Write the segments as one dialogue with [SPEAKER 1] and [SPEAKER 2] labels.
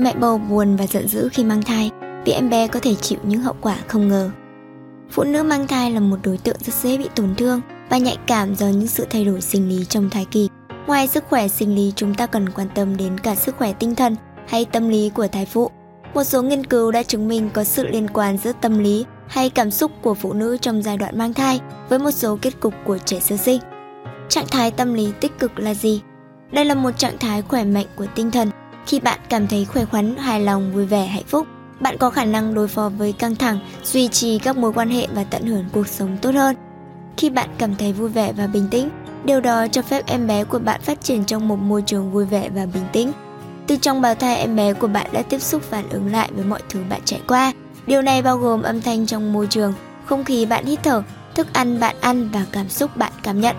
[SPEAKER 1] Mẹ bầu buồn và giận dữ khi mang thai vì em bé có thể chịu những hậu quả không ngờ. Phụ nữ mang thai là một đối tượng rất dễ bị tổn thương và nhạy cảm do những sự thay đổi sinh lý trong thai kỳ. Ngoài sức khỏe sinh lý, chúng ta cần quan tâm đến cả sức khỏe tinh thần hay tâm lý của thai phụ. Một số nghiên cứu đã chứng minh có sự liên quan giữa tâm lý hay cảm xúc của phụ nữ trong giai đoạn mang thai với một số kết cục của trẻ sơ sinh. Trạng thái tâm lý tích cực là gì? Đây là một trạng thái khỏe mạnh của tinh thần. Khi bạn cảm thấy khỏe khoắn, hài lòng, vui vẻ, hạnh phúc, bạn có khả năng đối phó với căng thẳng, duy trì các mối quan hệ và tận hưởng cuộc sống tốt hơn. Khi bạn cảm thấy vui vẻ và bình tĩnh, điều đó cho phép em bé của bạn phát triển trong một môi trường vui vẻ và bình tĩnh. Từ trong bào thai em bé của bạn đã tiếp xúc phản ứng lại với mọi thứ bạn trải qua. Điều này bao gồm âm thanh trong môi trường, không khí bạn hít thở, thức ăn bạn ăn và cảm xúc bạn cảm nhận.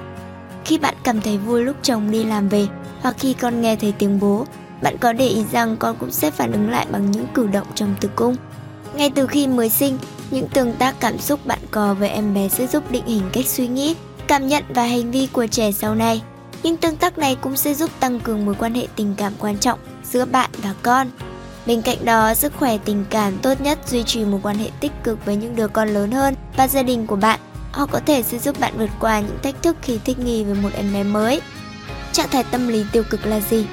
[SPEAKER 1] Khi bạn cảm thấy vui lúc chồng đi làm về hoặc khi con nghe thấy tiếng bố, bạn có để ý rằng con cũng sẽ phản ứng lại bằng những cử động trong tử cung. Ngay từ khi mới sinh, những tương tác cảm xúc bạn có với em bé sẽ giúp định hình cách suy nghĩ, cảm nhận và hành vi của trẻ sau này. những tương tác này cũng sẽ giúp tăng cường mối quan hệ tình cảm quan trọng giữa bạn và con. Bên cạnh đó, sức khỏe tình cảm tốt nhất duy trì một quan hệ tích cực với những đứa con lớn hơn và gia đình của bạn. Họ có thể sẽ giúp bạn vượt qua những thách thức khi thích nghi với một em bé mới. Trạng thái tâm lý tiêu cực là gì?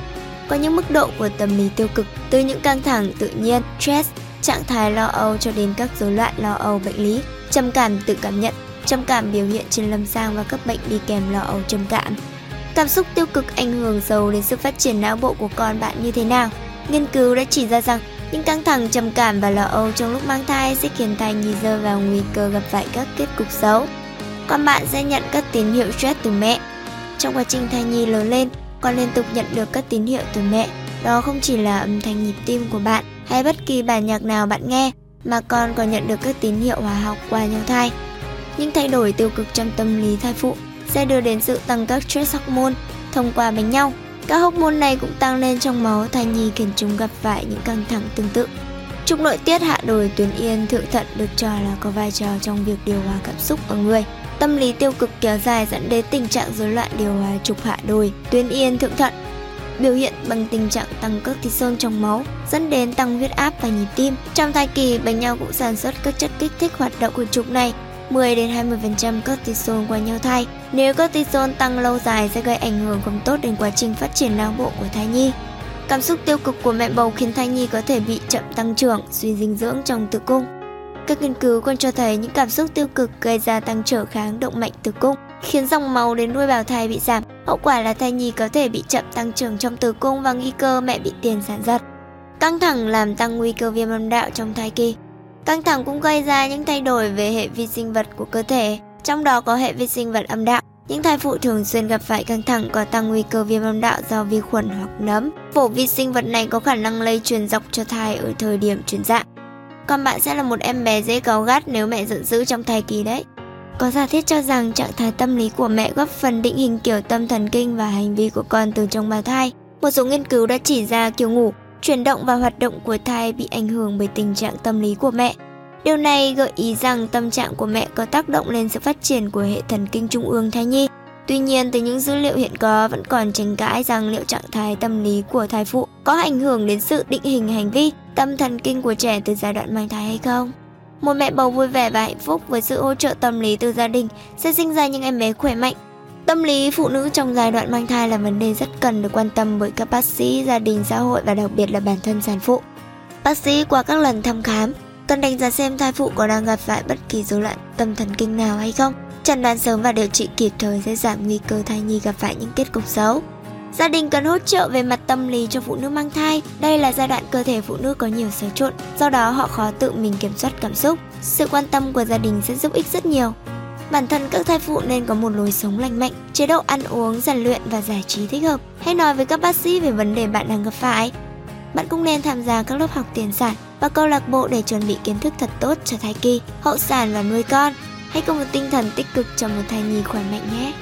[SPEAKER 1] Có những mức độ của tâm lý tiêu cực từ những căng thẳng tự nhiên, stress, trạng thái lo âu cho đến các rối loạn lo âu bệnh lý, trầm cảm tự cảm nhận, trầm cảm biểu hiện trên lâm sàng và các bệnh đi kèm lo âu trầm cảm. Cảm xúc tiêu cực ảnh hưởng sâu đến sự phát triển não bộ của con bạn như thế nào? Nghiên cứu đã chỉ ra rằng những căng thẳng, trầm cảm và lo âu trong lúc mang thai sẽ khiến thai nhi rơi vào nguy cơ gặp phải các kết cục xấu. Con bạn sẽ nhận các tín hiệu stress từ mẹ. Trong quá trình thai nhi lớn lên, con liên tục nhận được các tín hiệu từ mẹ. Đó không chỉ là âm thanh nhịp tim của bạn hay bất kỳ bản nhạc nào bạn nghe, mà con còn nhận được các tín hiệu hóa học qua nhau thai. Những thay đổi tiêu cực trong tâm lý thai phụ sẽ đưa đến sự tăng các stress hormone thông qua bánh nhau. Các hormone này cũng tăng lên trong máu thai nhi khiến chúng gặp phải những căng thẳng tương tự. Trục nội tiết hạ đồi tuyến yên thượng thận được cho là có vai trò trong việc điều hòa cảm xúc ở người. Tâm lý tiêu cực kéo dài dẫn đến tình trạng rối loạn điều hòa trục hạ đồi, tuyến yên thượng thận, biểu hiện bằng tình trạng tăng cortisol trong máu, dẫn đến tăng huyết áp và nhịp tim. Trong thai kỳ, bệnh nhau cũng sản xuất các chất kích thích hoạt động của trục này, 10 đến 20% cortisol qua nhau thai. Nếu cortisol tăng lâu dài sẽ gây ảnh hưởng không tốt đến quá trình phát triển não bộ của thai nhi. Cảm xúc tiêu cực của mẹ bầu khiến thai nhi có thể bị chậm tăng trưởng, suy dinh dưỡng trong tử cung. Các nghiên cứu còn cho thấy những cảm xúc tiêu cực gây ra tăng trở kháng động mạch tử cung, khiến dòng máu đến nuôi bào thai bị giảm. Hậu quả là thai nhi có thể bị chậm tăng trưởng trong tử cung và nguy cơ mẹ bị tiền sản giật. Căng thẳng làm tăng nguy cơ viêm âm đạo trong thai kỳ. Căng thẳng cũng gây ra những thay đổi về hệ vi sinh vật của cơ thể, trong đó có hệ vi sinh vật âm đạo. Những thai phụ thường xuyên gặp phải căng thẳng có tăng nguy cơ viêm âm đạo do vi khuẩn hoặc nấm. Phổ vi sinh vật này có khả năng lây truyền dọc cho thai ở thời điểm chuyển dạ. Còn bạn sẽ là một em bé dễ cáu gắt nếu mẹ giận dữ trong thai kỳ đấy. Có giả thiết cho rằng trạng thái tâm lý của mẹ góp phần định hình kiểu tâm thần kinh và hành vi của con từ trong bào thai. Một số nghiên cứu đã chỉ ra kiểu ngủ, chuyển động và hoạt động của thai bị ảnh hưởng bởi tình trạng tâm lý của mẹ. Điều này gợi ý rằng tâm trạng của mẹ có tác động lên sự phát triển của hệ thần kinh trung ương thai nhi. Tuy nhiên, từ những dữ liệu hiện có vẫn còn tranh cãi rằng liệu trạng thái tâm lý của thai phụ có ảnh hưởng đến sự định hình hành vi, tâm thần kinh của trẻ từ giai đoạn mang thai hay không. Một mẹ bầu vui vẻ và hạnh phúc với sự hỗ trợ tâm lý từ gia đình sẽ sinh ra những em bé khỏe mạnh. Tâm lý phụ nữ trong giai đoạn mang thai là vấn đề rất cần được quan tâm bởi các bác sĩ, gia đình, xã hội và đặc biệt là bản thân sản phụ. Bác sĩ qua các lần thăm khám cần đánh giá xem thai phụ có đang gặp phải bất kỳ rối loạn tâm thần kinh nào hay không. Chẩn đoán sớm và điều trị kịp thời sẽ giảm nguy cơ thai nhi gặp phải những kết cục xấu. Gia đình cần hỗ trợ về mặt tâm lý cho phụ nữ mang thai. Đây là giai đoạn cơ thể phụ nữ có nhiều xáo trộn, do đó họ khó tự mình kiểm soát cảm xúc. Sự quan tâm của gia đình sẽ giúp ích rất nhiều. Bản thân các thai phụ nên có một lối sống lành mạnh, chế độ ăn uống, rèn luyện và giải trí thích hợp. Hãy nói với các bác sĩ về vấn đề bạn đang gặp phải. Bạn cũng nên tham gia các lớp học tiền sản và câu lạc bộ để chuẩn bị kiến thức thật tốt cho thai kỳ, hậu sản và nuôi con. Hãy có một tinh thần tích cực cho một thai nhi khỏe mạnh nhé.